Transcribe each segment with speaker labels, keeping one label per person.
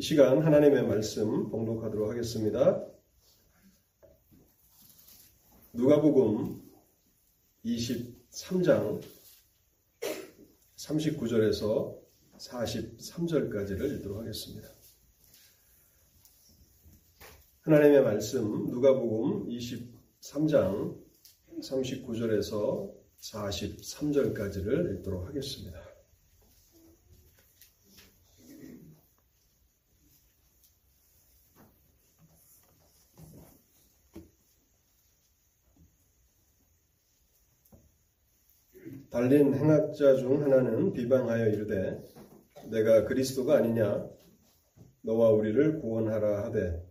Speaker 1: 이 시간 하나님의 말씀 봉독하도록 하겠습니다. 누가복음 23장 39절에서 43절까지를 읽도록 하겠습니다. 하나님의 말씀 누가복음 23장 39절에서 43절까지를 읽도록 하겠습니다. 달린 행악자 중 하나는 비방하여 이르되 내가 그리스도가 아니냐? 너와 우리를 구원하라 하되.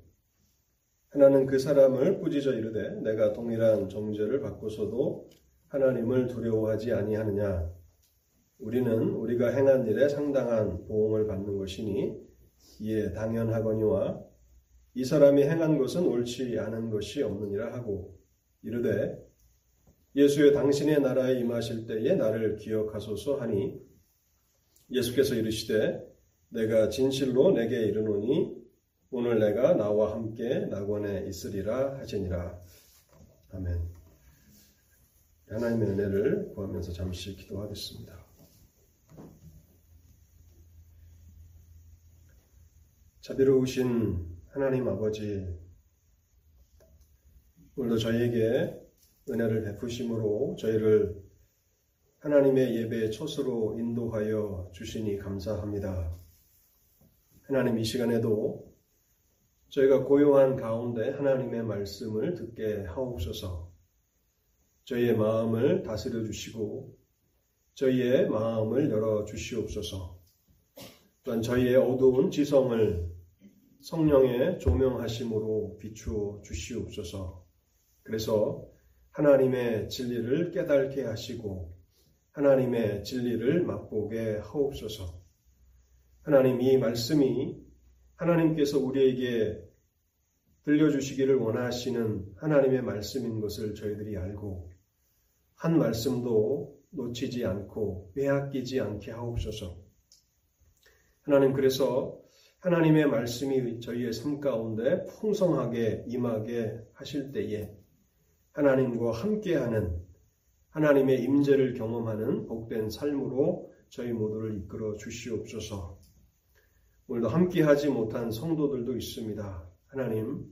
Speaker 1: 하나는 그 사람을 꾸짖어 이르되 내가 동일한 정죄를 받고서도 하나님을 두려워하지 아니하느냐? 우리는 우리가 행한 일에 상당한 보응을 받는 것이니 이에 당연하거니와 이 사람이 행한 것은 옳지 않은 것이 없느니라 하고 이르되 예수의 당신의 나라에 임하실 때에 나를 기억하소서 하니 예수께서 이르시되 내가 진실로 내게 이르노니 오늘 내가 나와 함께 낙원에 있으리라 하시니라. 아멘. 하나님의 은혜를 구하면서 잠시 기도하겠습니다. 자비로우신 하나님 아버지, 오늘도 저희에게 은혜를 베푸심으로 저희를 하나님의 예배의 초수로 인도하여 주시니 감사합니다. 하나님 이 시간에도 저희가 고요한 가운데 하나님의 말씀을 듣게 하옵소서. 저희의 마음을 다스려 주시고 저희의 마음을 열어 주시옵소서. 또한 저희의 어두운 지성을 성령의 조명하심으로 비추어 주시옵소서. 그래서 하나님의 진리를 깨닫게 하시고 하나님의 진리를 맛보게 하옵소서. 하나님 이 말씀이 하나님께서 우리에게 들려주시기를 원하시는 하나님의 말씀인 것을 저희들이 알고 한 말씀도 놓치지 않고 빼앗기지 않게 하옵소서. 하나님 그래서 하나님의 말씀이 저희의 삶 가운데 풍성하게 임하게 하실 때에 하나님과 함께하는 하나님의 임재를 경험하는 복된 삶으로 저희 모두를 이끌어 주시옵소서. 오늘도 함께하지 못한 성도들도 있습니다. 하나님,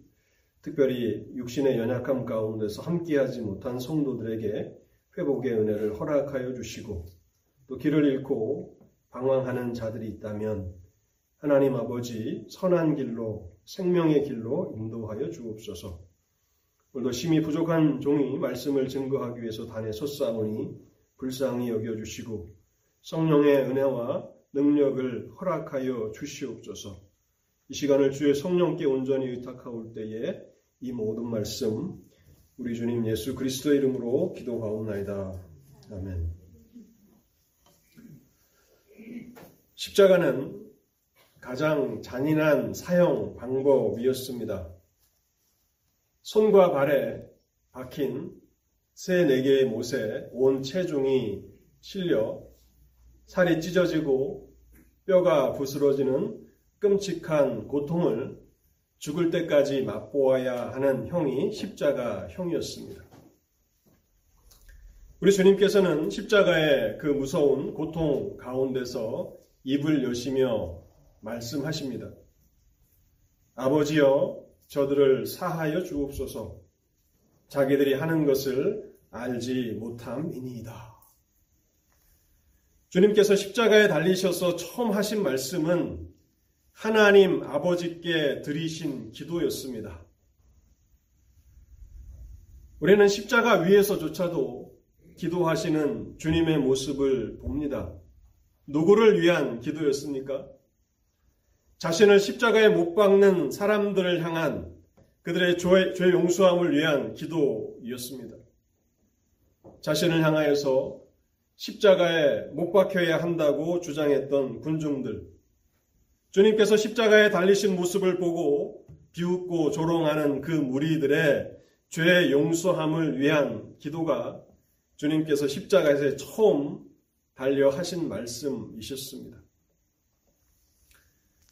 Speaker 1: 특별히 육신의 연약함 가운데서 함께하지 못한 성도들에게 회복의 은혜를 허락하여 주시고 또 길을 잃고 방황하는 자들이 있다면 하나님 아버지 선한 길로 생명의 길로 인도하여 주옵소서. 오늘도 심히 부족한 종이 말씀을 증거하기 위해서 단에 섰사오니 불쌍히 여겨주시고 성령의 은혜와 능력을 허락하여 주시옵소서. 이 시간을 주의 성령께 온전히 의탁하올 때에 이 모든 말씀 우리 주님 예수 그리스도의 이름으로 기도하옵나이다. 아멘. 십자가는 가장 잔인한 사형 방법이었습니다. 손과 발에 박힌 새 네 개의 못에 온 체중이 실려 살이 찢어지고 뼈가 부스러지는 끔찍한 고통을 죽을 때까지 맛보아야 하는 형이 십자가 형이었습니다. 우리 주님께서는 십자가의 그 무서운 고통 가운데서 입을 여시며 말씀하십니다. 아버지여 저들을 사하여 주옵소서. 자기들이 하는 것을 알지 못함이니이다. 주님께서 십자가에 달리셔서 처음 하신 말씀은 하나님 아버지께 드리신 기도였습니다. 우리는 십자가 위에서조차도 기도하시는 주님의 모습을 봅니다. 누구를 위한 기도였습니까? 자신을 십자가에 못 박는 사람들을 향한 그들의 죄 용서함을 위한 기도였습니다. 자신을 향하여서 십자가에 못 박혀야 한다고 주장했던 군중들, 주님께서 십자가에 달리신 모습을 보고 비웃고 조롱하는 그 무리들의 죄 용서함을 위한 기도가 주님께서 십자가에서 처음 달려 하신 말씀이셨습니다.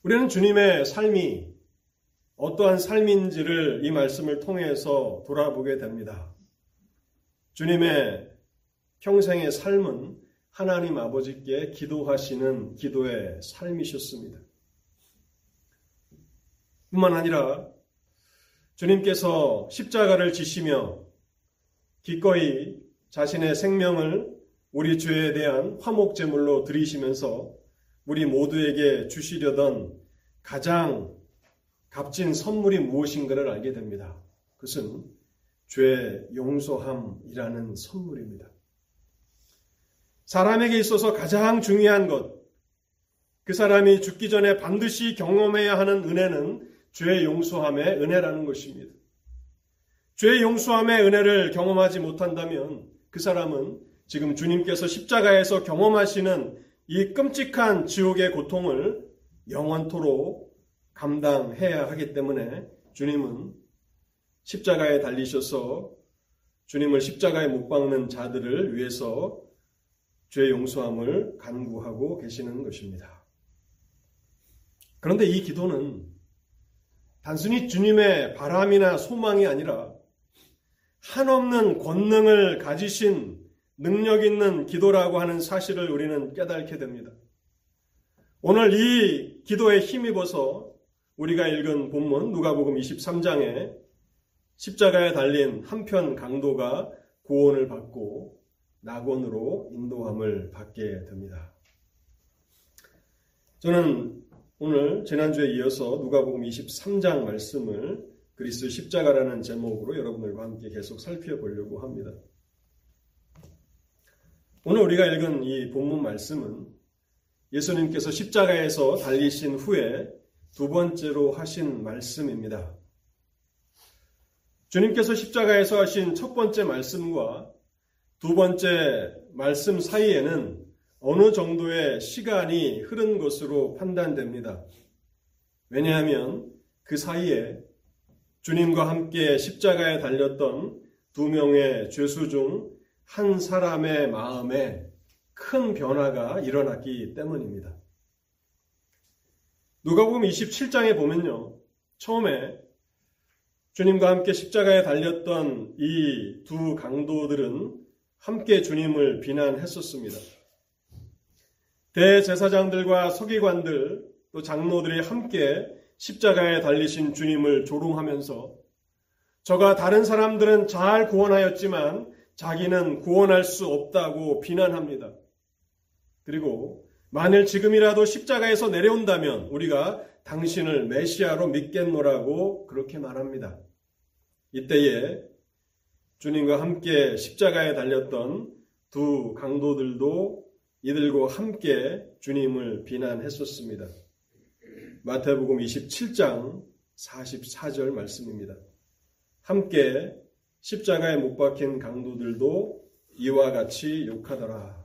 Speaker 1: 우리는 주님의 삶이 어떠한 삶인지를 이 말씀을 통해서 돌아보게 됩니다. 주님의 평생의 삶은 하나님 아버지께 기도하시는 기도의 삶이셨습니다. 뿐만 아니라 주님께서 십자가를 지시며 기꺼이 자신의 생명을 우리 죄에 대한 화목제물로 드리시면서 우리 모두에게 주시려던 가장 값진 선물이 무엇인가를 알게 됩니다. 그것은 죄 용서함이라는 선물입니다. 사람에게 있어서 가장 중요한 것, 그 사람이 죽기 전에 반드시 경험해야 하는 은혜는 죄 용서함의 은혜라는 것입니다. 죄 용서함의 은혜를 경험하지 못한다면 그 사람은 지금 주님께서 십자가에서 경험하시는 이 끔찍한 지옥의 고통을 영원토록 감당해야 하기 때문에 주님은 십자가에 달리셔서 주님을 십자가에 못 박는 자들을 위해서 죄 용서함을 간구하고 계시는 것입니다. 그런데 이 기도는 단순히 주님의 바람이나 소망이 아니라 한없는 권능을 가지신 능력 있는 기도라고 하는 사실을 우리는 깨닫게 됩니다. 오늘 이 기도에 힘입어서 우리가 읽은 본문 누가복음 23장에 십자가에 달린 한편 강도가 구원을 받고 낙원으로 인도함을 받게 됩니다. 저는 오늘 지난주에 이어서 누가복음 23장 말씀을 그리스도 십자가라는 제목으로 여러분들과 함께 계속 살펴보려고 합니다. 오늘 우리가 읽은 이 본문 말씀은 예수님께서 십자가에서 달리신 후에 두 번째로 하신 말씀입니다. 주님께서 십자가에서 하신 첫 번째 말씀과 두 번째 말씀 사이에는 어느 정도의 시간이 흐른 것으로 판단됩니다. 왜냐하면 그 사이에 주님과 함께 십자가에 달렸던 두 명의 죄수 중 한 사람의 마음에 큰 변화가 일어났기 때문입니다. 누가복음 27장에 보면요. 처음에 주님과 함께 십자가에 달렸던 이 두 강도들은 함께 주님을 비난했었습니다. 대제사장들과 서기관들 또 장로들이 함께 십자가에 달리신 주님을 조롱하면서 저가 다른 사람들은 잘 구원하였지만 자기는 구원할 수 없다고 비난합니다. 그리고 만일 지금이라도 십자가에서 내려온다면 우리가 당신을 메시아로 믿겠노라고 그렇게 말합니다. 이때에 주님과 함께 십자가에 달렸던 두 강도들도 이들과 함께 주님을 비난했었습니다. 마태복음 27장 44절 말씀입니다. 함께 십자가에 못 박힌 강도들도 이와 같이 욕하더라.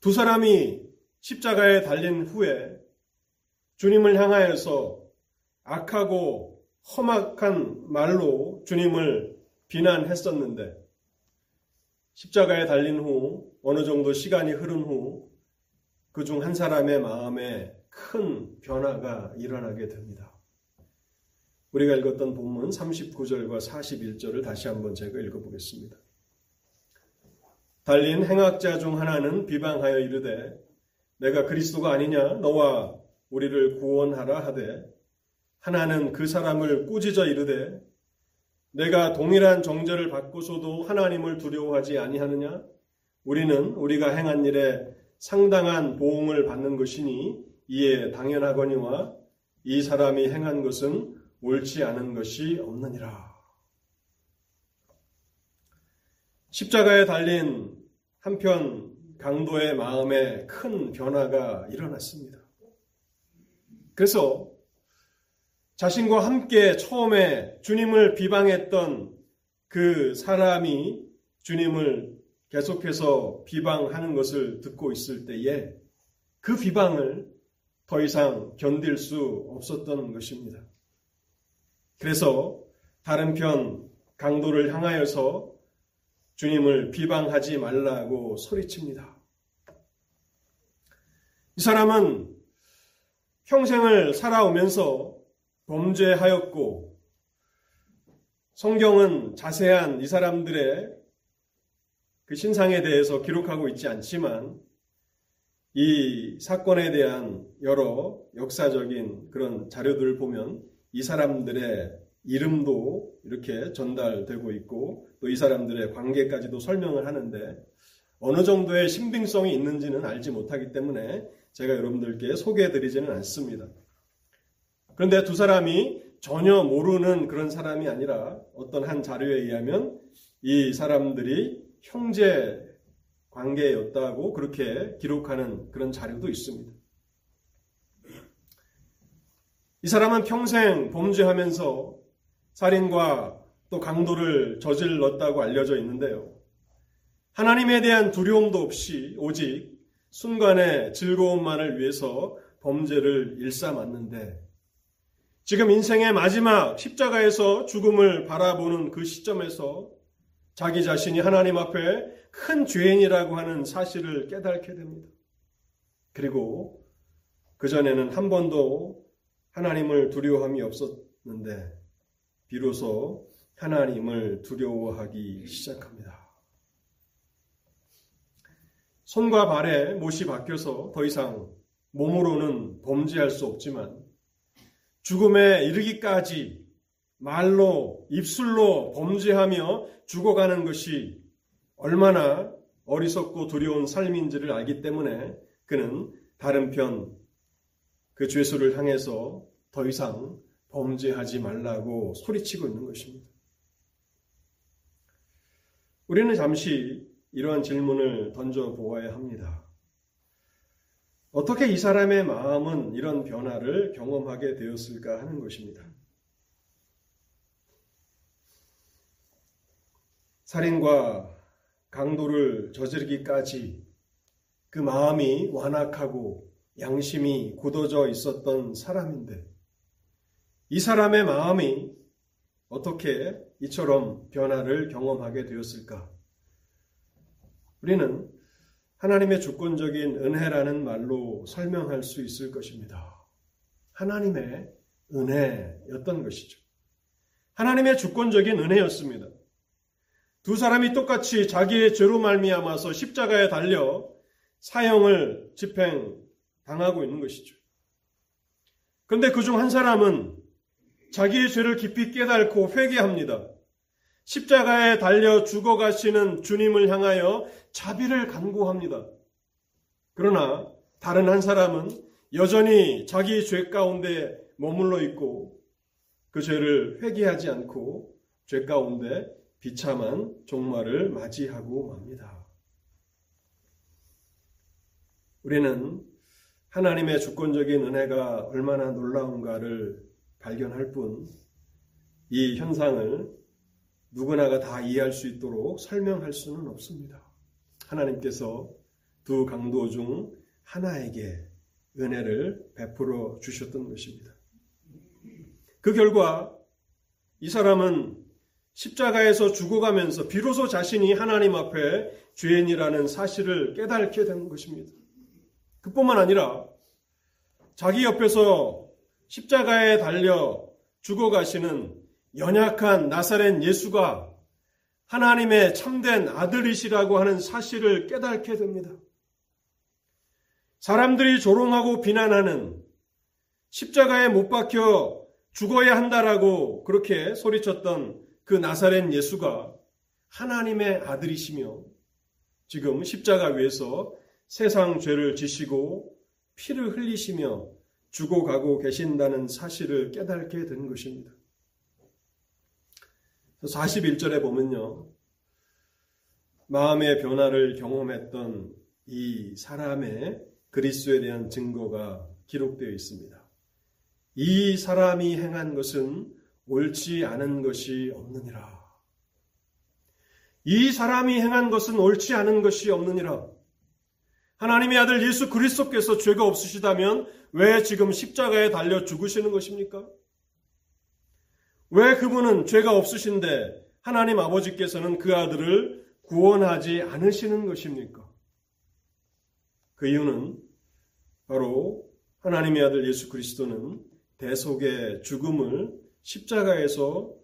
Speaker 1: 두 사람이 십자가에 달린 후에 주님을 향하여서 악하고 험악한 말로 주님을 비난했었는데 십자가에 달린 후 어느 정도 시간이 흐른 후 그중 한 사람의 마음에 큰 변화가 일어나게 됩니다. 우리가 읽었던 본문 39절과 41절을 다시 한번 제가 읽어보겠습니다. 달린 행악자 중 하나는 비방하여 이르되 내가 그리스도가 아니냐 너와 우리를 구원하라 하되 하나는 그 사람을 꾸짖어 이르되 내가 동일한 정죄를 받고서도 하나님을 두려워하지 아니하느냐 우리는 우리가 행한 일에 상당한 보응을 받는 것이니 이에 당연하거니와 이 사람이 행한 것은 옳지 않은 것이 없느니라. 십자가에 달린 한편 강도의 마음에 큰 변화가 일어났습니다. 그래서 자신과 함께 처음에 주님을 비방했던 그 사람이 주님을 계속해서 비방하는 것을 듣고 있을 때에 그 비방을 더 이상 견딜 수 없었던 것입니다. 그래서 다른 편 강도를 향하여서 주님을 비방하지 말라고 소리칩니다. 이 사람은 평생을 살아오면서 범죄하였고 성경은 자세한 이 사람들의 그 신상에 대해서 기록하고 있지 않지만 이 사건에 대한 여러 역사적인 그런 자료들을 보면 이 사람들의 이름도 이렇게 전달되고 있고 또 이 사람들의 관계까지도 설명을 하는데 어느 정도의 신빙성이 있는지는 알지 못하기 때문에 제가 여러분들께 소개해 드리지는 않습니다. 그런데 두 사람이 전혀 모르는 그런 사람이 아니라 어떤 한 자료에 의하면 이 사람들이 형제 관계였다고 그렇게 기록하는 그런 자료도 있습니다. 이 사람은 평생 범죄하면서 살인과 또 강도를 저질렀다고 알려져 있는데요. 하나님에 대한 두려움도 없이 오직 순간의 즐거움만을 위해서 범죄를 일삼았는데 지금 인생의 마지막 십자가에서 죽음을 바라보는 그 시점에서 자기 자신이 하나님 앞에 큰 죄인이라고 하는 사실을 깨닫게 됩니다. 그리고 그전에는 한 번도 하나님을 두려워함이 없었는데 비로소 하나님을 두려워하기 시작합니다. 손과 발에 못이 박혀서 더 이상 몸으로는 범죄할 수 없지만 죽음에 이르기까지 말로, 입술로 범죄하며 죽어가는 것이 얼마나 어리석고 두려운 삶인지를 알기 때문에 그는 다른 편 그 죄수를 향해서 더 이상 범죄하지 말라고 소리치고 있는 것입니다. 우리는 잠시 이러한 질문을 던져 보아야 합니다. 어떻게 이 사람의 마음은 이런 변화를 경험하게 되었을까 하는 것입니다. 살인과 강도를 저지르기까지 그 마음이 완악하고 양심이 굳어져 있었던 사람인데 이 사람의 마음이 어떻게 이처럼 변화를 경험하게 되었을까? 우리는 하나님의 주권적인 은혜라는 말로 설명할 수 있을 것입니다. 하나님의 은혜였던 것이죠. 하나님의 주권적인 은혜였습니다. 두 사람이 똑같이 자기의 죄로 말미암아서 십자가에 달려 사형을 집행 당하고 있는 것이죠. 그런데 그 중 한 사람은 자기의 죄를 깊이 깨닫고 회개합니다. 십자가에 달려 죽어가시는 주님을 향하여 자비를 간구합니다. 그러나 다른 한 사람은 여전히 자기 죄 가운데 머물러 있고 그 죄를 회개하지 않고 죄 가운데 비참한 종말을 맞이하고 맙니다. 우리는 하나님의 주권적인 은혜가 얼마나 놀라운가를 발견할 뿐, 이 현상을 누구나가 다 이해할 수 있도록 설명할 수는 없습니다. 하나님께서 두 강도 중 하나에게 은혜를 베풀어 주셨던 것입니다. 그 결과 이 사람은 십자가에서 죽어가면서 비로소 자신이 하나님 앞에 죄인이라는 사실을 깨닫게 된 것입니다. 그뿐만 아니라 자기 옆에서 십자가에 달려 죽어가시는 연약한 나사렛 예수가 하나님의 참된 아들이시라고 하는 사실을 깨닫게 됩니다. 사람들이 조롱하고 비난하는 십자가에 못 박혀 죽어야 한다라고 그렇게 소리쳤던 그 나사렛 예수가 하나님의 아들이시며 지금 십자가 위에서 세상 죄를 지시고 피를 흘리시며 죽어가고 계신다는 사실을 깨닫게 된 것입니다. 41절에 보면요. 마음의 변화를 경험했던 이 사람의 그리스도에 대한 증거가 기록되어 있습니다. 이 사람이 행한 것은 옳지 않은 것이 없느니라. 이 사람이 행한 것은 옳지 않은 것이 없느니라. 하나님의 아들 예수 그리스도께서 죄가 없으시다면 왜 지금 십자가에 달려 죽으시는 것입니까? 왜 그분은 죄가 없으신데 하나님 아버지께서는 그 아들을 구원하지 않으시는 것입니까? 그 이유는 바로 하나님의 아들 예수 그리스도는 대속의 죽음을 십자가에서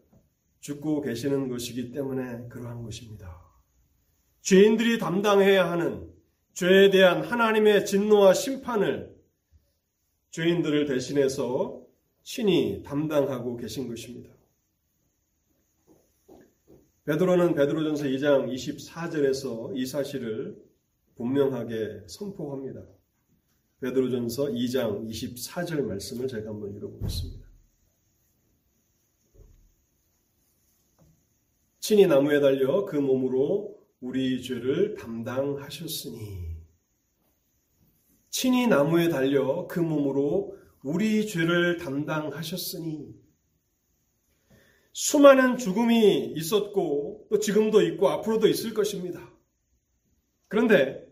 Speaker 1: 죽고 계시는 것이기 때문에 그러한 것입니다. 죄인들이 담당해야 하는 죄에 대한 하나님의 진노와 심판을 죄인들을 대신해서 친히 담당하고 계신 것입니다. 베드로는 베드로전서 2장 24절에서 이 사실을 분명하게 선포합니다. 베드로전서 2장 24절 말씀을 제가 한번 읽어보겠습니다. 친히 나무에 달려 그 몸으로 우리 죄를 담당하셨으니 친히 나무에 달려 그 몸으로 우리 죄를 담당하셨으니 수많은 죽음이 있었고 또 지금도 있고 앞으로도 있을 것입니다. 그런데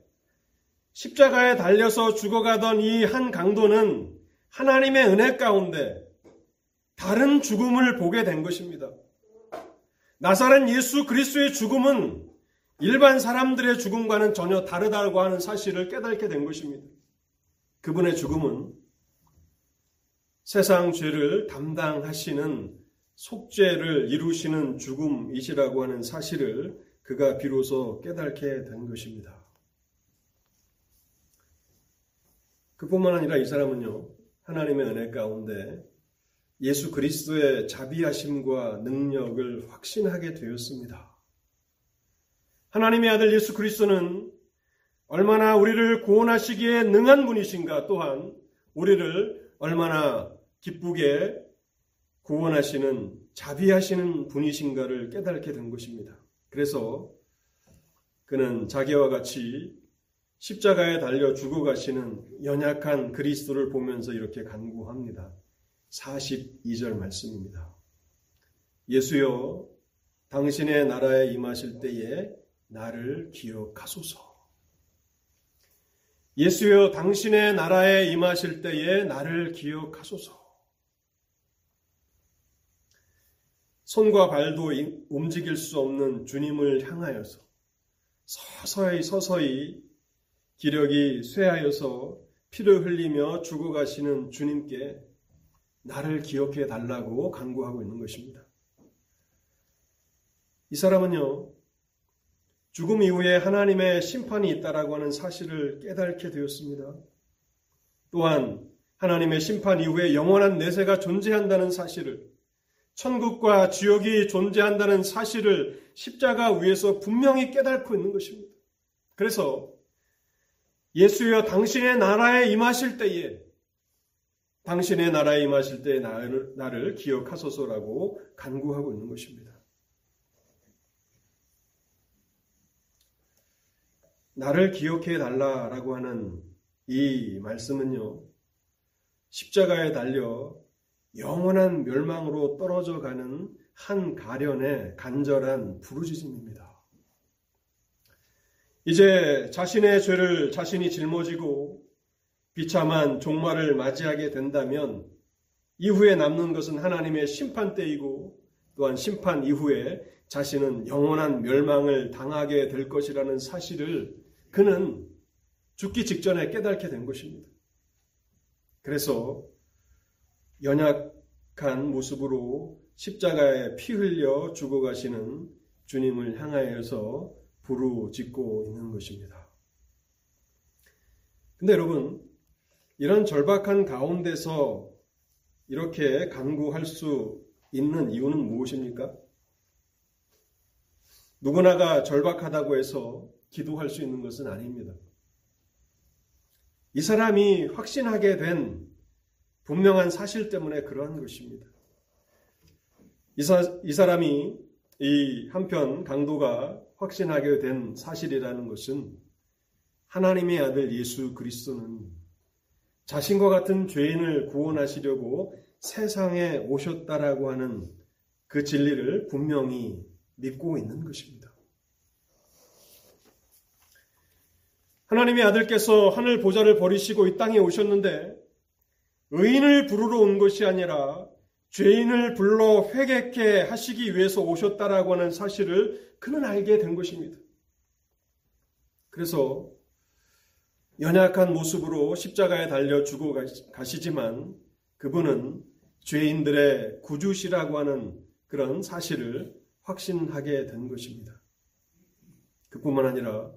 Speaker 1: 십자가에 달려서 죽어가던 이 한 강도는 하나님의 은혜 가운데 다른 죽음을 보게 된 것입니다. 나사렛 예수 그리스도의 죽음은 일반 사람들의 죽음과는 전혀 다르다고 하는 사실을 깨닫게 된 것입니다. 그분의 죽음은 세상 죄를 담당하시는 속죄를 이루시는 죽음이시라고 하는 사실을 그가 비로소 깨닫게 된 것입니다. 그뿐만 아니라 이 사람은요, 하나님의 은혜 가운데 예수 그리스도의 자비하심과 능력을 확신하게 되었습니다. 하나님의 아들 예수 그리스도는 얼마나 우리를 구원하시기에 능한 분이신가 또한 우리를 얼마나 기쁘게 구원하시는 자비하시는 분이신가를 깨닫게 된 것입니다. 그래서 그는 자기와 같이 십자가에 달려 죽어가시는 연약한 그리스도를 보면서 이렇게 간구합니다. 42절 말씀입니다. 예수여, 당신의 나라에 임하실 때에 나를 기억하소서. 예수여, 당신의 나라에 임하실 때에 나를 기억하소서. 손과 발도 움직일 수 없는 주님을 향하여서 서서히 서서히 기력이 쇠하여서 피를 흘리며 죽어가시는 주님께 나를 기억해 달라고 간구하고 있는 것입니다. 이 사람은요, 죽음 이후에 하나님의 심판이 있다라고 하는 사실을 깨닫게 되었습니다. 또한 하나님의 심판 이후에 영원한 내세가 존재한다는 사실을, 천국과 지옥이 존재한다는 사실을 십자가 위에서 분명히 깨닫고 있는 것입니다. 그래서 예수여 당신의 나라에 임하실 때에 당신의 나라에 임하실 때에 나를, 나를 기억하소서라고 간구하고 있는 것입니다. 나를 기억해 달라라고 하는 이 말씀은요, 십자가에 달려 영원한 멸망으로 떨어져 가는 한 가련의 간절한 부르짖음입니다. 이제 자신의 죄를 자신이 짊어지고 비참한 종말을 맞이하게 된다면 이후에 남는 것은 하나님의 심판 때이고 또한 심판 이후에 자신은 영원한 멸망을 당하게 될 것이라는 사실을 그는 죽기 직전에 깨닫게 된 것입니다. 그래서 연약한 모습으로 십자가에 피 흘려 죽어가시는 주님을 향하여서 부르짖고 있는 것입니다. 근데 여러분, 이런 절박한 가운데서 이렇게 간구할 수 있는 이유는 무엇입니까? 누구나가 절박하다고 해서 기도할 수 있는 것은 아닙니다. 이 사람이 확신하게 된 분명한 사실 때문에 그러한 것입니다. 이, 사, 이 사람이 이 한편 강도가 확신하게 된 사실이라는 것은 하나님의 아들 예수 그리스도는 자신과 같은 죄인을 구원하시려고 세상에 오셨다라고 하는 그 진리를 분명히 믿고 있는 것입니다. 하나님의 아들께서 하늘 보좌를 버리시고 이 땅에 오셨는데 의인을 부르러 온 것이 아니라 죄인을 불러 회개케 하시기 위해서 오셨다라고 하는 사실을 그는 알게 된 것입니다. 그래서 연약한 모습으로 십자가에 달려 죽어 가시지만 그분은 죄인들의 구주시라고 하는 그런 사실을 확신하게 된 것입니다. 그뿐만 아니라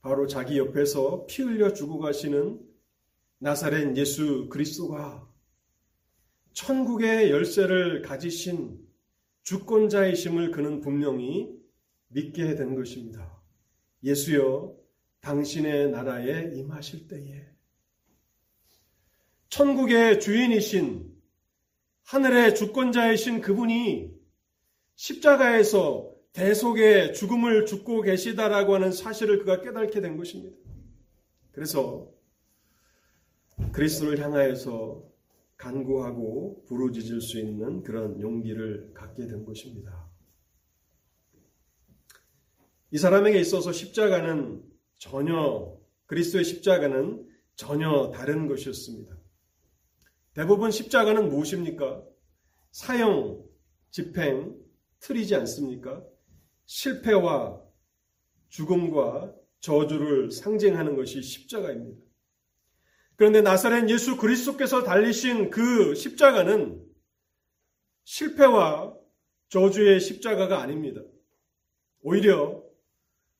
Speaker 1: 바로 자기 옆에서 피 흘려 죽어 가시는 나사렛 예수 그리스도가 천국의 열쇠를 가지신 주권자이심을 그는 분명히 믿게 된 것입니다. 예수여, 당신의 나라에 임하실 때에 천국의 주인이신 하늘의 주권자이신 그분이 십자가에서 대속의 죽음을 죽고 계시다라고 하는 사실을 그가 깨닫게 된 것입니다. 그래서 그리스도를 향하여서 간구하고 부르짖을 수 있는 그런 용기를 갖게 된 것입니다. 이 사람에게 있어서 십자가는 전혀 그리스도의 십자가는 전혀 다른 것이었습니다. 대부분 십자가는 무엇입니까? 사형, 집행, 틀이지 않습니까? 실패와 죽음과 저주를 상징하는 것이 십자가입니다. 그런데 나사렛 예수 그리스도께서 달리신 그 십자가는 실패와 저주의 십자가가 아닙니다. 오히려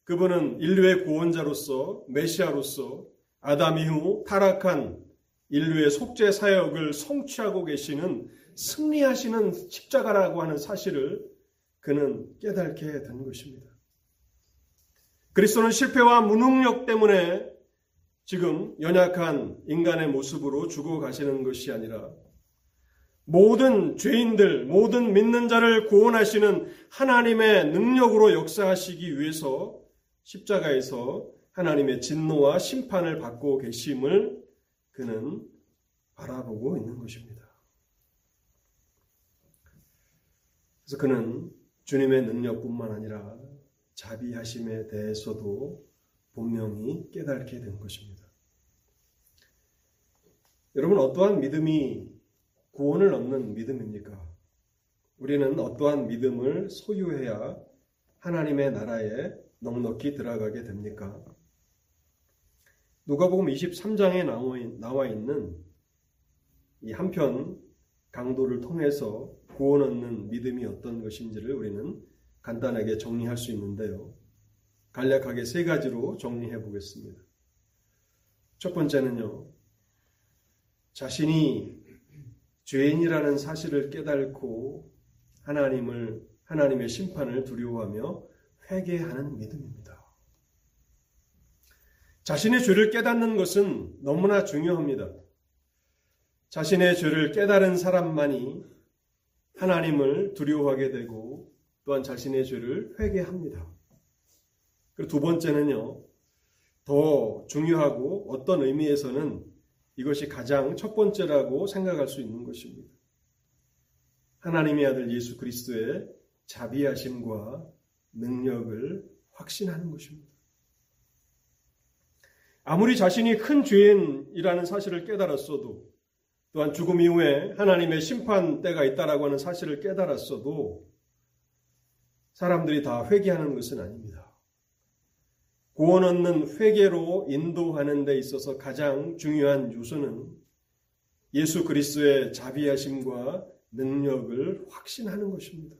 Speaker 1: 그분은 인류의 구원자로서 메시아로서 아담 이후 타락한 인류의 속죄 사역을 성취하고 계시는 승리하시는 십자가라고 하는 사실을 그는 깨닫게 된 것입니다. 그리스도는 실패와 무능력 때문에 지금 연약한 인간의 모습으로 죽어가시는 것이 아니라 모든 죄인들, 모든 믿는 자를 구원하시는 하나님의 능력으로 역사하시기 위해서 십자가에서 하나님의 진노와 심판을 받고 계심을 그는 바라보고 있는 것입니다. 그래서 그는 주님의 능력뿐만 아니라 자비하심에 대해서도 분명히 깨닫게 된 것입니다. 여러분 어떠한 믿음이 구원을 얻는 믿음입니까? 우리는 어떠한 믿음을 소유해야 하나님의 나라에 넉넉히 들어가게 됩니까? 누가복음 23장에 나와 있는 이 한편 강도를 통해서 구원 얻는 믿음이 어떤 것인지를 우리는 간단하게 정리할 수 있는데요. 간략하게 세 가지로 정리해 보겠습니다. 첫 번째는요. 자신이 죄인이라는 사실을 깨닫고 하나님을 하나님의 심판을 두려워하며 회개하는 믿음입니다. 자신의 죄를 깨닫는 것은 너무나 중요합니다. 자신의 죄를 깨달은 사람만이 하나님을 두려워하게 되고 또한 자신의 죄를 회개합니다. 그리고 두 번째는요, 더 중요하고 어떤 의미에서는 이것이 가장 첫 번째라고 생각할 수 있는 것입니다. 하나님의 아들 예수 그리스도의 자비하심과 능력을 확신하는 것입니다. 아무리 자신이 큰 죄인이라는 사실을 깨달았어도 또한 죽음 이후에 하나님의 심판 때가 있다라고 하는 사실을 깨달았어도 사람들이 다 회개하는 것은 아닙니다. 구원 얻는 회개로 인도하는 데 있어서 가장 중요한 요소는 예수 그리스도의 자비하심과 능력을 확신하는 것입니다.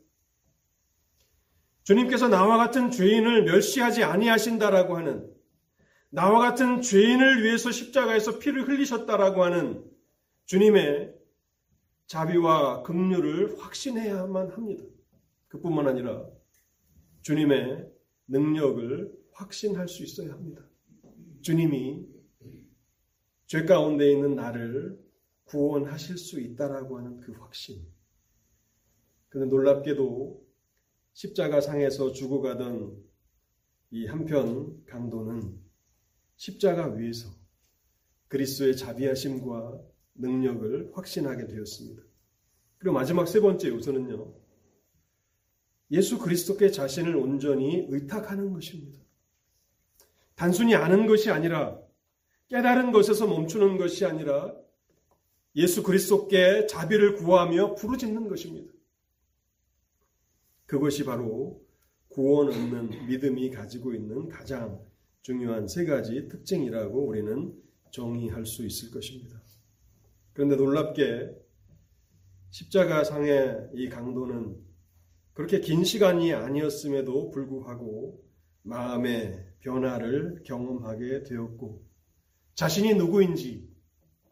Speaker 1: 주님께서 나와 같은 죄인을 멸시하지 아니하신다라고 하는 나와 같은 죄인을 위해서 십자가에서 피를 흘리셨다라고 하는 주님의 자비와 긍휼을 확신해야만 합니다. 그뿐만 아니라 주님의 능력을 확신할 수 있어야 합니다. 주님이 죄 가운데 있는 나를 구원하실 수 있다라고 하는 그 확신. 그는 놀랍게도 십자가 상에서 죽어가던 이 한편 강도는 십자가 위에서 그리스도의 자비하심과 능력을 확신하게 되었습니다. 그리고 마지막 세 번째 요소는요. 예수 그리스도께 자신을 온전히 의탁하는 것입니다. 단순히 아는 것이 아니라 깨달은 것에서 멈추는 것이 아니라 예수 그리스도께 자비를 구하며 부르짖는 것입니다. 그것이 바로 구원 얻는 믿음이 가지고 있는 가장 중요한 세 가지 특징이라고 우리는 정의할 수 있을 것입니다. 그런데 놀랍게 십자가 상의 이 강도는 그렇게 긴 시간이 아니었음에도 불구하고 마음의 변화를 경험하게 되었고 자신이 누구인지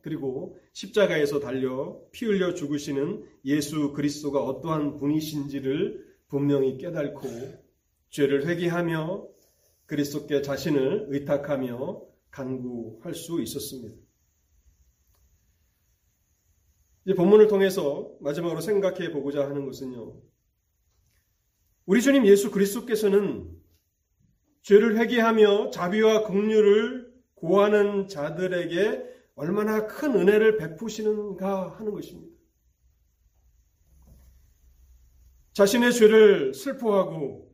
Speaker 1: 그리고 십자가에서 달려 피 흘려 죽으시는 예수 그리스도가 어떠한 분이신지를 분명히 깨닫고 죄를 회개하며 그리스도께 자신을 의탁하며 간구할 수 있었습니다. 이제 본문을 통해서 마지막으로 생각해 보고자 하는 것은요. 우리 주님 예수 그리스도께서는 죄를 회개하며 자비와 긍휼을 구하는 자들에게 얼마나 큰 은혜를 베푸시는가 하는 것입니다. 자신의 죄를 슬퍼하고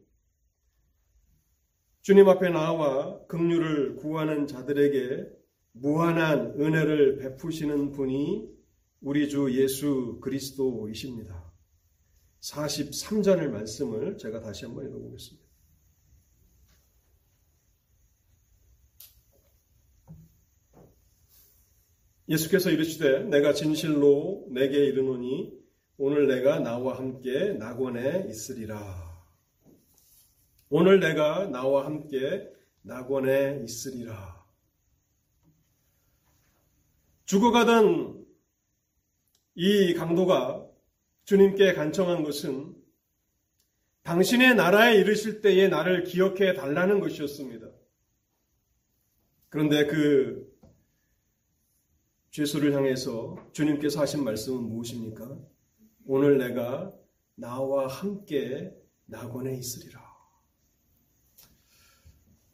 Speaker 1: 주님 앞에 나와 긍휼을 구하는 자들에게 무한한 은혜를 베푸시는 분이 우리 주 예수 그리스도이십니다. 43절의 말씀을 제가 다시 한번 읽어보겠습니다. 예수께서 이르시되 내가 진실로 내게 이르노니 오늘 내가 나와 함께 낙원에 있으리라. 오늘 내가 나와 함께 낙원에 있으리라. 죽어가던 이 강도가 주님께 간청한 것은 당신의 나라에 이르실 때에 나를 기억해 달라는 것이었습니다. 그런데 그 죄수를 향해서 주님께서 하신 말씀은 무엇입니까? 오늘 내가 나와 함께 낙원에 있으리라.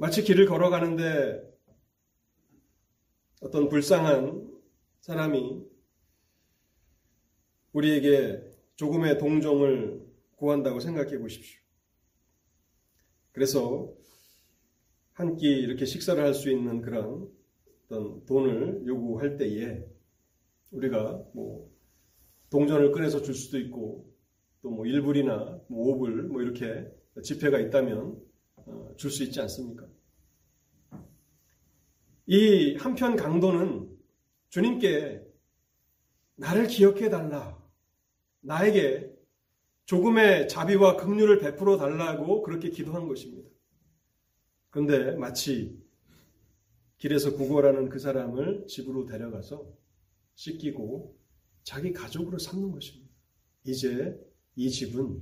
Speaker 1: 마치 길을 걸어가는데 어떤 불쌍한 사람이 우리에게 조금의 동정을 구한다고 생각해 보십시오. 그래서 한 끼 이렇게 식사를 할 수 있는 그런 어떤 돈을 요구할 때에 우리가 뭐 동전을 꺼내서 줄 수도 있고 또 뭐 1불이나 뭐 5불 뭐 이렇게 지폐가 있다면 어, 줄 수 있지 않습니까? 이 한편 강도는 주님께 나를 기억해 달라. 나에게 조금의 자비와 긍휼을 베풀어 달라고 그렇게 기도한 것입니다. 그런데 마치 길에서 구걸하는 그 사람을 집으로 데려가서 씻기고 자기 가족으로 삼는 것입니다. 이제 이 집은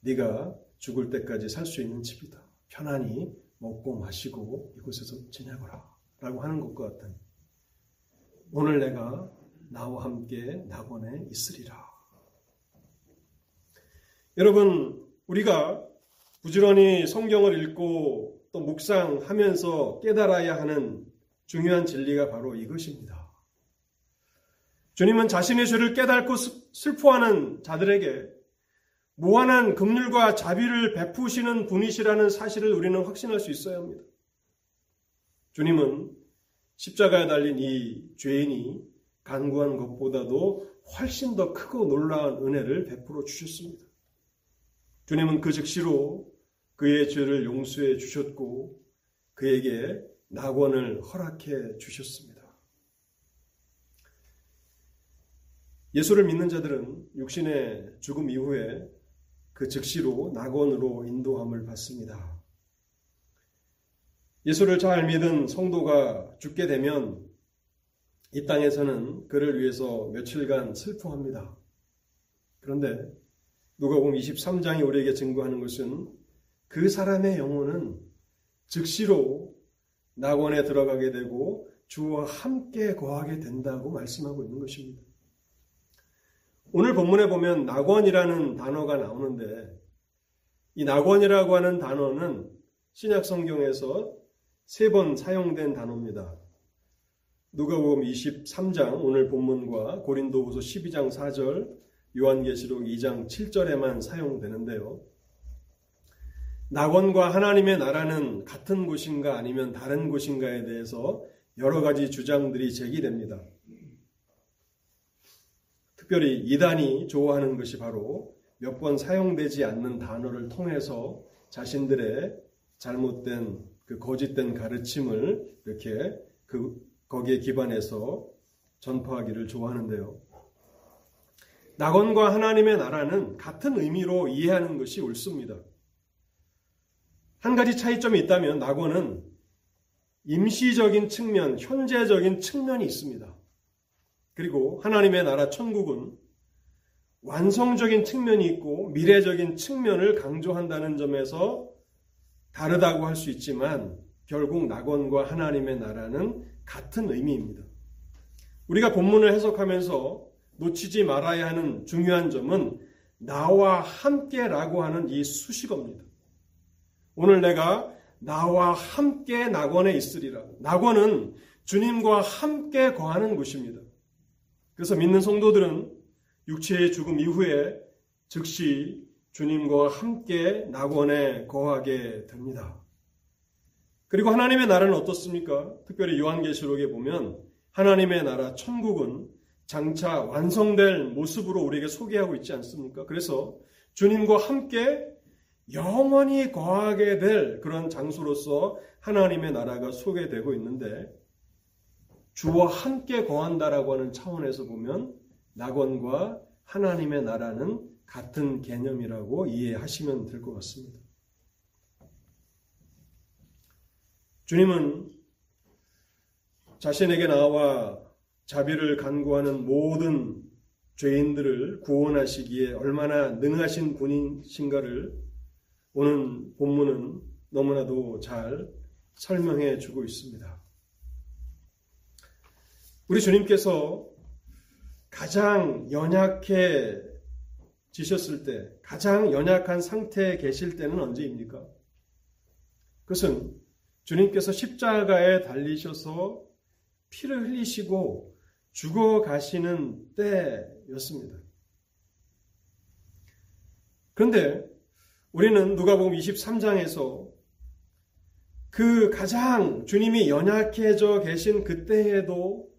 Speaker 1: 네가 죽을 때까지 살 수 있는 집이다. 편안히 먹고 마시고 이곳에서 지내거라. 라고 하는 것과 같은 오늘 내가 나와 함께 낙원에 있으리라. 여러분, 우리가 부지런히 성경을 읽고 또 묵상하면서 깨달아야 하는 중요한 진리가 바로 이것입니다. 주님은 자신의 죄를 깨닫고 슬퍼하는 자들에게 무한한 긍휼과 자비를 베푸시는 분이시라는 사실을 우리는 확신할 수 있어야 합니다. 주님은 십자가에 달린 이 죄인이 간구한 것보다도 훨씬 더 크고 놀라운 은혜를 베풀어 주셨습니다. 주님은 그 즉시로 그의 죄를 용서해 주셨고 그에게 낙원을 허락해 주셨습니다. 예수를 믿는 자들은 육신의 죽음 이후에 그 즉시로 낙원으로 인도함을 받습니다. 예수를 잘 믿은 성도가 죽게 되면 이 땅에서는 그를 위해서 며칠간 슬퍼합니다. 그런데 누가복음 23장이 우리에게 증거하는 것은 그 사람의 영혼은 즉시로 낙원에 들어가게 되고 주와 함께 거하게 된다고 말씀하고 있는 것입니다. 오늘 본문에 보면 낙원이라는 단어가 나오는데 이 낙원이라고 하는 단어는 신약 성경에서 세 번 사용된 단어입니다. 누가복음 23장 오늘 본문과 고린도후서 12장 4절, 요한계시록 2장 7절에만 사용되는데요. 낙원과 하나님의 나라는 같은 곳인가 아니면 다른 곳인가에 대해서 여러 가지 주장들이 제기됩니다. 특별히 이단이 좋아하는 것이 바로 몇 번 사용되지 않는 단어를 통해서 자신들의 잘못된 그 거짓된 가르침을 이렇게 그 거기에 기반해서 전파하기를 좋아하는데요. 낙원과 하나님의 나라는 같은 의미로 이해하는 것이 옳습니다. 한 가지 차이점이 있다면 낙원은 임시적인 측면, 현재적인 측면이 있습니다. 그리고 하나님의 나라 천국은 완성적인 측면이 있고 미래적인 측면을 강조한다는 점에서 다르다고 할 수 있지만 결국 낙원과 하나님의 나라는 같은 의미입니다. 우리가 본문을 해석하면서 놓치지 말아야 하는 중요한 점은 나와 함께라고 하는 이 수식어입니다. 오늘 내가 나와 함께 낙원에 있으리라. 낙원은 주님과 함께 거하는 곳입니다. 그래서 믿는 성도들은 육체의 죽음 이후에 즉시 주님과 함께 낙원에 거하게 됩니다. 그리고 하나님의 나라는 어떻습니까? 특별히 요한계시록에 보면 하나님의 나라 천국은 장차 완성될 모습으로 우리에게 소개하고 있지 않습니까? 그래서 주님과 함께 영원히 거하게 될 그런 장소로서 하나님의 나라가 소개되고 있는데 주와 함께 거한다라고 하는 차원에서 보면 낙원과 하나님의 나라는 같은 개념이라고 이해하시면 될 것 같습니다. 주님은 자신에게 나와 자비를 간구하는 모든 죄인들을 구원하시기에 얼마나 능하신 분이신가를 오는 본문은 너무나도 잘 설명해 주고 있습니다. 우리 주님께서 가장 연약해 지셨을 때, 가장 연약한 상태에 계실 때는 언제입니까? 그것은 주님께서 십자가에 달리셔서 피를 흘리시고 죽어 가시는 때였습니다. 그런데 우리는 누가복음 23장에서 그 가장 주님이 연약해져 계신 그때에도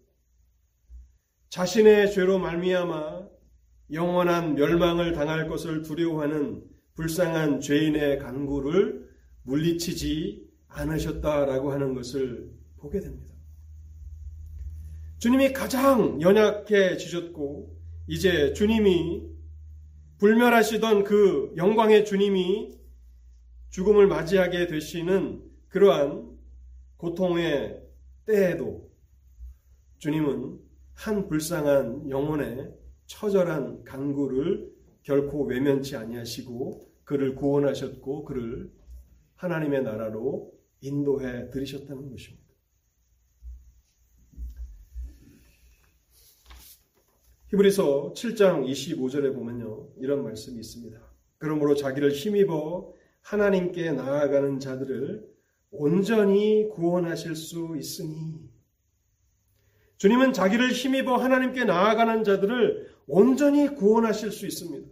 Speaker 1: 자신의 죄로 말미암아 영원한 멸망을 당할 것을 두려워하는 불쌍한 죄인의 간구를 물리치지 않으셨다라고 하는 것을 보게 됩니다. 주님이 가장 연약해지셨고 이제 주님이 불멸하시던 그 영광의 주님이 죽음을 맞이하게 되시는 그러한 고통의 때에도 주님은 한 불쌍한 영혼의 처절한 간구를 결코 외면치 아니하시고 그를 구원하셨고 그를 하나님의 나라로 인도해 들이셨다는 것입니다. 히브리서 7장 25절에 보면요. 이런 말씀이 있습니다. 그러므로 자기를 힘입어 하나님께 나아가는 자들을 온전히 구원하실 수 있으니 주님은 자기를 힘입어 하나님께 나아가는 자들을 온전히 구원하실 수 있습니다.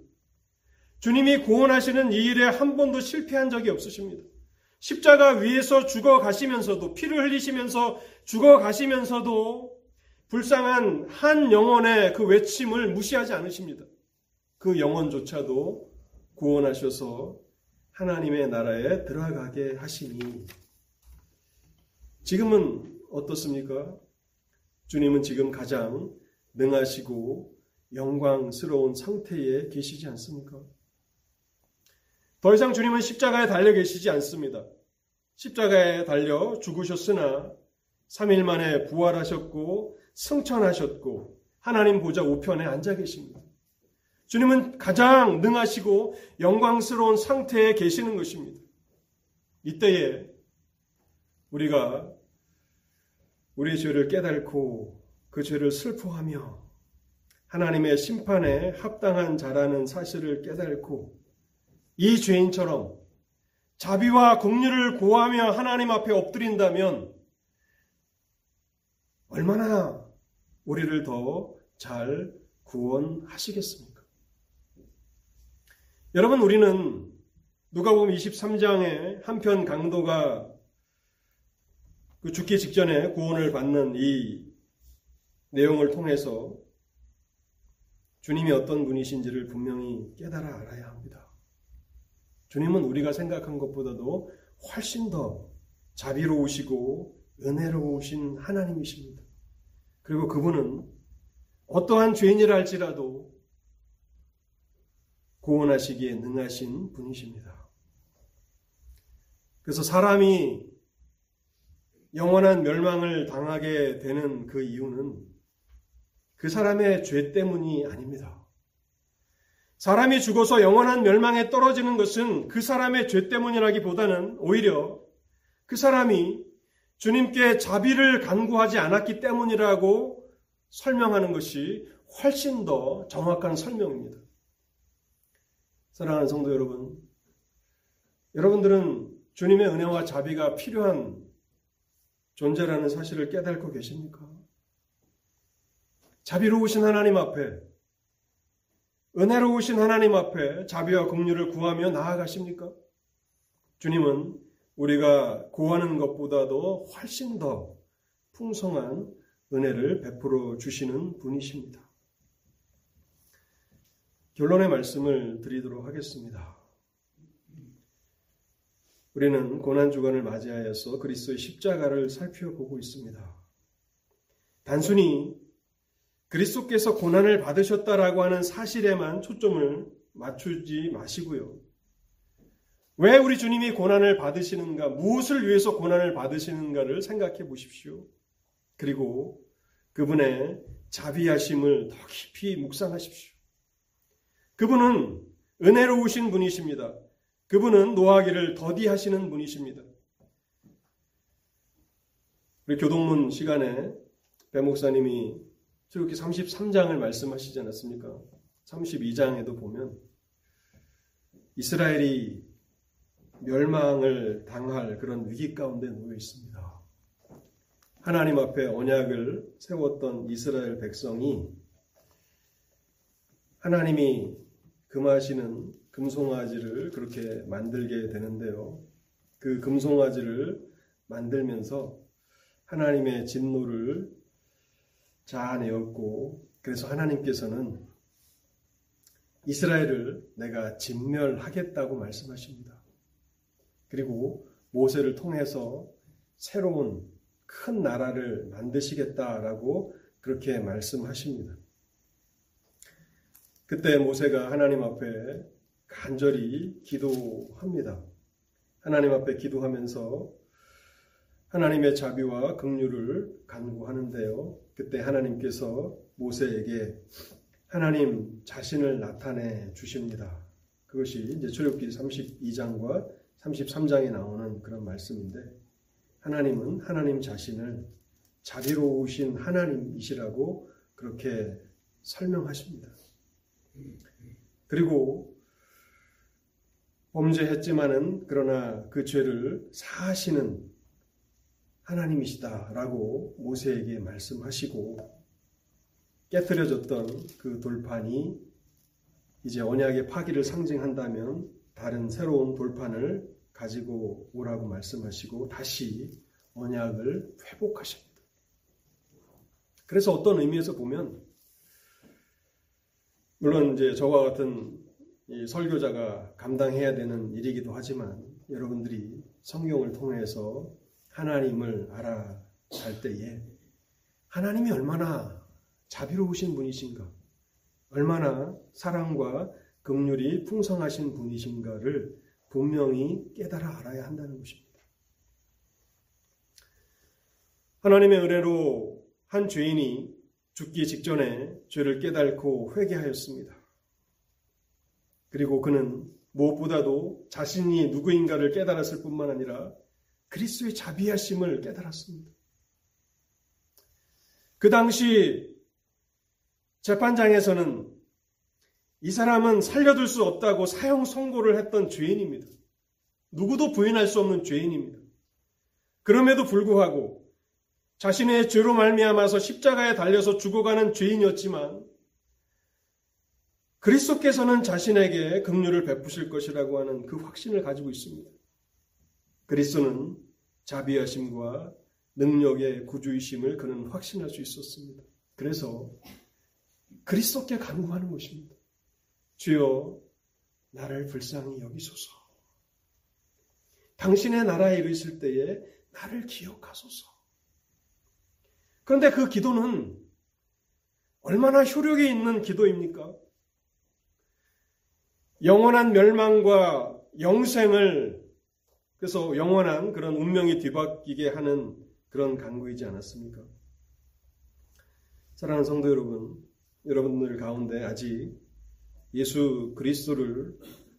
Speaker 1: 주님이 구원하시는 이 일에 한 번도 실패한 적이 없으십니다. 십자가 위에서 죽어 가시면서도 피를 흘리시면서 죽어 가시면서도 불쌍한 한 영혼의 그 외침을 무시하지 않으십니다. 그 영혼조차도 구원하셔서 하나님의 나라에 들어가게 하시니 지금은 어떻습니까? 주님은 지금 가장 능하시고 영광스러운 상태에 계시지 않습니까? 더 이상 주님은 십자가에 달려 계시지 않습니다. 십자가에 달려 죽으셨으나 3일 만에 부활하셨고 승천하셨고 하나님 보좌 우편에 앉아 계십니다. 주님은 가장 능하시고 영광스러운 상태에 계시는 것입니다. 이때에 우리가 우리의 죄를 깨닫고 그 죄를 슬퍼하며 하나님의 심판에 합당한 자라는 사실을 깨닫고 이 죄인처럼 자비와 공유를 고하며 하나님 앞에 엎드린다면 얼마나 우리를 더 잘 구원하시겠습니까? 여러분, 우리는 누가 보면 23장에 한편 강도가 그 죽기 직전에 구원을 받는 이 내용을 통해서 주님이 어떤 분이신지를 분명히 깨달아 알아야 합니다. 주님은 우리가 생각한 것보다도 훨씬 더 자비로우시고 은혜로우신 하나님이십니다. 그리고 그분은 어떠한 죄인이라 할지라도 구원하시기에 능하신 분이십니다. 그래서 사람이 영원한 멸망을 당하게 되는 그 이유는 그 사람의 죄 때문이 아닙니다. 사람이 죽어서 영원한 멸망에 떨어지는 것은 그 사람의 죄 때문이라기보다는 오히려 그 사람이 주님께 자비를 간구하지 않았기 때문이라고 설명하는 것이 훨씬 더 정확한 설명입니다. 사랑하는 성도 여러분, 여러분들은 주님의 은혜와 자비가 필요한 존재라는 사실을 깨닫고 계십니까? 자비로우신 하나님 앞에 은혜로우신 하나님 앞에 자비와 긍휼을 구하며 나아가십니까? 주님은 우리가 구하는 것보다도 훨씬 더 풍성한 은혜를 베풀어 주시는 분이십니다. 결론의 말씀을 드리도록 하겠습니다. 우리는 고난 주간을 맞이하여서 그리스도의 십자가를 살펴보고 있습니다. 단순히 그리스도께서 고난을 받으셨다라고 하는 사실에만 초점을 맞추지 마시고요. 왜 우리 주님이 고난을 받으시는가, 무엇을 위해서 고난을 받으시는가를 생각해 보십시오. 그리고 그분의 자비하심을 더 깊이 묵상하십시오. 그분은 은혜로우신 분이십니다. 그분은 노하기를 더디하시는 분이십니다. 우리 교동문 시간에 배 목사님이 출애굽기 33장을 말씀하시지 않았습니까? 32장에도 보면 이스라엘이 멸망을 당할 그런 위기 가운데 놓여 있습니다. 하나님 앞에 언약을 세웠던 이스라엘 백성이 하나님이 금하시는 금송아지를 그렇게 만들게 되는데요. 그 금송아지를 만들면서 하나님의 진노를 자아내었고 그래서 하나님께서는 이스라엘을 내가 진멸하겠다고 말씀하십니다. 그리고 모세를 통해서 새로운 큰 나라를 만드시겠다라고 그렇게 말씀하십니다. 그때 모세가 하나님 앞에 간절히 기도합니다. 하나님 앞에 기도하면서 하나님의 자비와 긍휼을 간구하는데요. 그때 하나님께서 모세에게 하나님 자신을 나타내 주십니다. 그것이 이제 출애굽기 32장과 33장에 나오는 그런 말씀인데 하나님은 하나님 자신을 자비로우신 하나님이시라고 그렇게 설명하십니다. 그리고 범죄했지만은 그러나 그 죄를 사하시는 하나님이시다라고 모세에게 말씀하시고 깨뜨려졌던 그 돌판이 이제 언약의 파기를 상징한다면 다른 새로운 돌판을 가지고 오라고 말씀하시고 다시 언약을 회복하십니다. 그래서 어떤 의미에서 보면 물론 이제 저와 같은 설교자가 감당해야 되는 일이기도 하지만 여러분들이 성경을 통해서 하나님을 알아갈 때에 하나님이 얼마나 자비로우신 분이신가, 얼마나 사랑과 긍휼이 풍성하신 분이신가를 분명히 깨달아 알아야 한다는 것입니다. 하나님의 은혜로 한 죄인이 죽기 직전에 죄를 깨닫고 회개하였습니다. 그리고 그는 무엇보다도 자신이 누구인가를 깨달았을 뿐만 아니라 그리스도의 자비하심을 깨달았습니다. 그 당시 재판장에서는 이 사람은 살려둘 수 없다고 사형 선고를 했던 죄인입니다. 누구도 부인할 수 없는 죄인입니다. 그럼에도 불구하고 자신의 죄로 말미암아서 십자가에 달려서 죽어가는 죄인이었지만 그리스도께서는 자신에게 긍휼을 베푸실 것이라고 하는 그 확신을 가지고 있습니다. 그리스도는 자비하심과 능력의 구주이심을 그는 확신할 수 있었습니다. 그래서 그리스도께 간구하는 것입니다. 주여 나를 불쌍히 여기소서. 당신의 나라에 이르실 때에 나를 기억하소서. 그런데 그 기도는 얼마나 효력이 있는 기도입니까? 영원한 멸망과 영생을 그래서 영원한 그런 운명이 뒤바뀌게 하는 그런 간구이지 않았습니까? 사랑하는 성도 여러분, 여러분들 가운데 아직 예수 그리스도를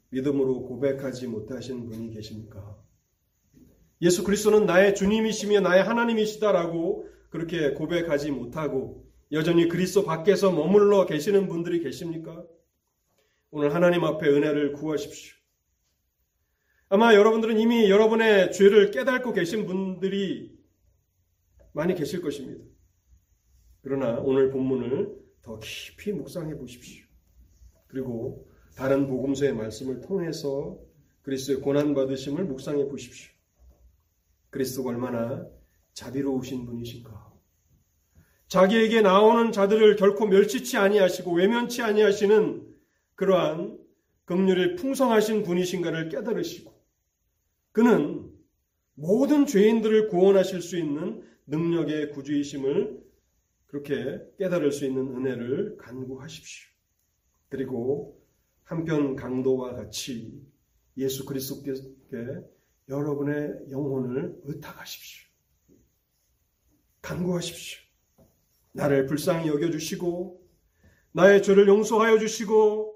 Speaker 1: 믿음으로 고백하지 못하신 분이 계십니까? 예수 그리스도는 나의 주님이시며 나의 하나님이시다라고 그렇게 고백하지 못하고 여전히 그리스도 밖에서 머물러 계시는 분들이 계십니까? 오늘 하나님 앞에 은혜를 구하십시오. 아마 여러분들은 이미 여러분의 죄를 깨닫고 계신 분들이 많이 계실 것입니다. 그러나 오늘 본문을 더 깊이 묵상해 보십시오. 그리고 다른 복음서의 말씀을 통해서 그리스도의 고난 받으심을 묵상해 보십시오. 그리스도가 얼마나 자비로우신 분이신가? 자기에게 나오는 자들을 결코 멸치치 아니하시고 외면치 아니하시는 그러한 긍휼이 풍성하신 분이신가를 깨달으시고 그는 모든 죄인들을 구원하실 수 있는 능력의 구주이심을 그렇게 깨달을 수 있는 은혜를 간구하십시오. 그리고 한편 강도와 같이 예수 그리스도께 여러분의 영혼을 의탁하십시오. 간구하십시오. 나를 불쌍히 여겨주시고 나의 죄를 용서하여 주시고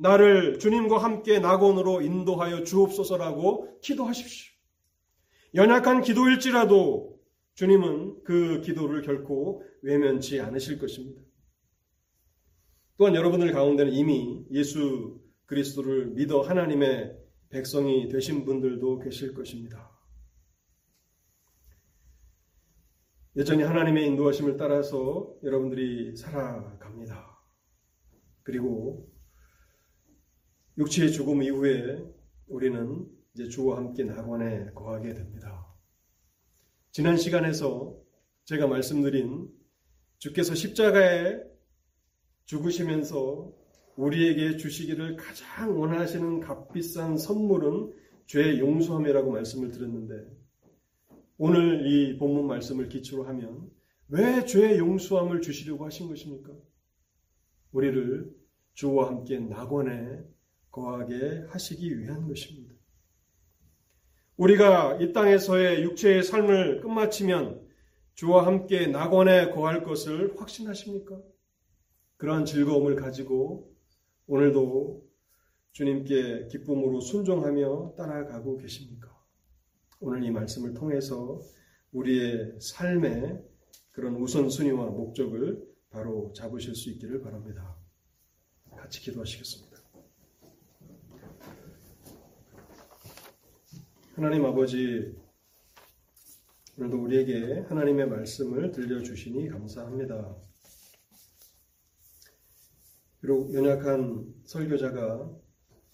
Speaker 1: 나를 주님과 함께 낙원으로 인도하여 주옵소서라고 기도하십시오. 연약한 기도일지라도 주님은 그 기도를 결코 외면치 않으실 것입니다. 또한 여러분들 가운데는 이미 예수 그리스도를 믿어 하나님의 백성이 되신 분들도 계실 것입니다. 여전히 하나님의 인도하심을 따라서 여러분들이 살아갑니다. 그리고 육체의 죽음 이후에 우리는 이제 주와 함께 낙원에 거하게 됩니다. 지난 시간에서 제가 말씀드린 주께서 십자가에 죽으시면서 우리에게 주시기를 가장 원하시는 값비싼 선물은 죄의 용서함이라고 말씀을 드렸는데 오늘 이 본문 말씀을 기초로 하면 왜 죄의 용서함을 주시려고 하신 것입니까? 우리를 주와 함께 낙원에 거하게 하시기 위한 것입니다. 우리가 이 땅에서의 육체의 삶을 끝마치면 주와 함께 낙원에 거할 것을 확신하십니까? 그러한 즐거움을 가지고 오늘도 주님께 기쁨으로 순종하며 따라가고 계십니까? 오늘 이 말씀을 통해서 우리의 삶의 그런 우선순위와 목적을 바로 잡으실 수 있기를 바랍니다. 같이 기도하시겠습니다. 하나님 아버지, 오늘도 우리에게 하나님의 말씀을 들려주시니 감사합니다. 비록 연약한 설교자가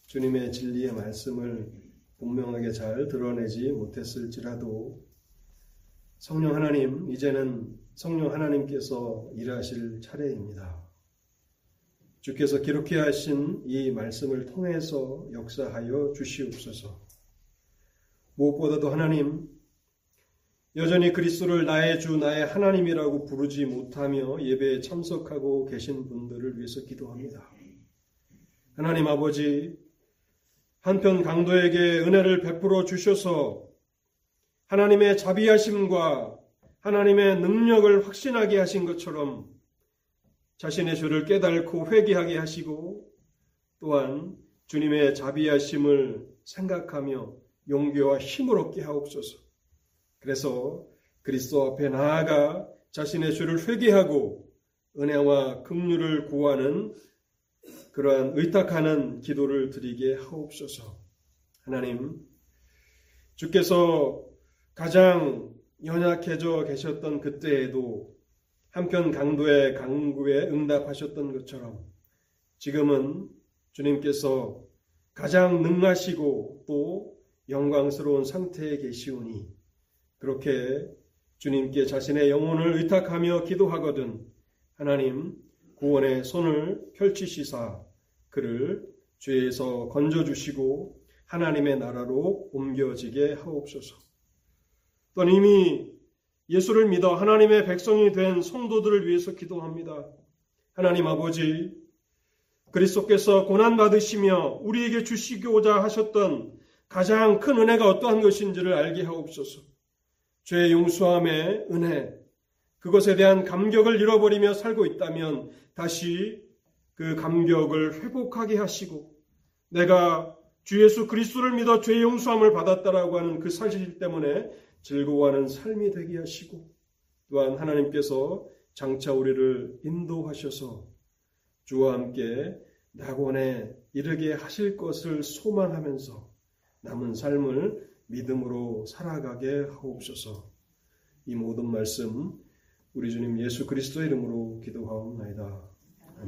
Speaker 1: 주님의 진리의 말씀을 분명하게 잘 드러내지 못했을지라도 성령 하나님, 이제는 성령 하나님께서 일하실 차례입니다. 주께서 기록해 하신 이 말씀을 통해서 역사하여 주시옵소서. 무엇보다도 하나님, 여전히 그리스도를 나의 주, 나의 하나님이라고 부르지 못하며 예배에 참석하고 계신 분들을 위해서 기도합니다. 하나님 아버지, 한편 강도에게 은혜를 베풀어 주셔서 하나님의 자비하심과 하나님의 능력을 확신하게 하신 것처럼 자신의 죄를 깨닫고 회개하게 하시고 또한 주님의 자비하심을 생각하며 용기와 힘을 얻게 하옵소서. 그래서 그리스도 앞에 나아가 자신의 죄를 회개하고 은혜와 긍휼을 구하는 그러한 의탁하는 기도를 드리게 하옵소서. 하나님, 주께서 가장 연약해져 계셨던 그때에도 한편 강도의 강구에 응답하셨던 것처럼 지금은 주님께서 가장 능하시고 또 영광스러운 상태에 계시오니 그렇게 주님께 자신의 영혼을 의탁하며 기도하거든 하나님 구원의 손을 펼치시사 그를 죄에서 건져주시고 하나님의 나라로 옮겨지게 하옵소서. 또는 이미 예수를 믿어 하나님의 백성이 된 성도들을 위해서 기도합니다. 하나님 아버지, 그리스도께서 고난받으시며 우리에게 주시고자 하셨던 가장 큰 은혜가 어떠한 것인지를 알게 하옵소서. 죄의 용서함의 은혜, 그것에 대한 감격을 잃어버리며 살고 있다면 다시 그 감격을 회복하게 하시고 내가 주 예수 그리스도를 믿어 죄의 용서함을 받았다라고 하는 그 사실 때문에 즐거워하는 삶이 되게 하시고 또한 하나님께서 장차 우리를 인도하셔서 주와 함께 낙원에 이르게 하실 것을 소망하면서 남은 삶을 믿음으로 살아가게 하옵소서. 이 모든 말씀 우리 주님 예수 그리스도의 이름으로 기도하옵나이다.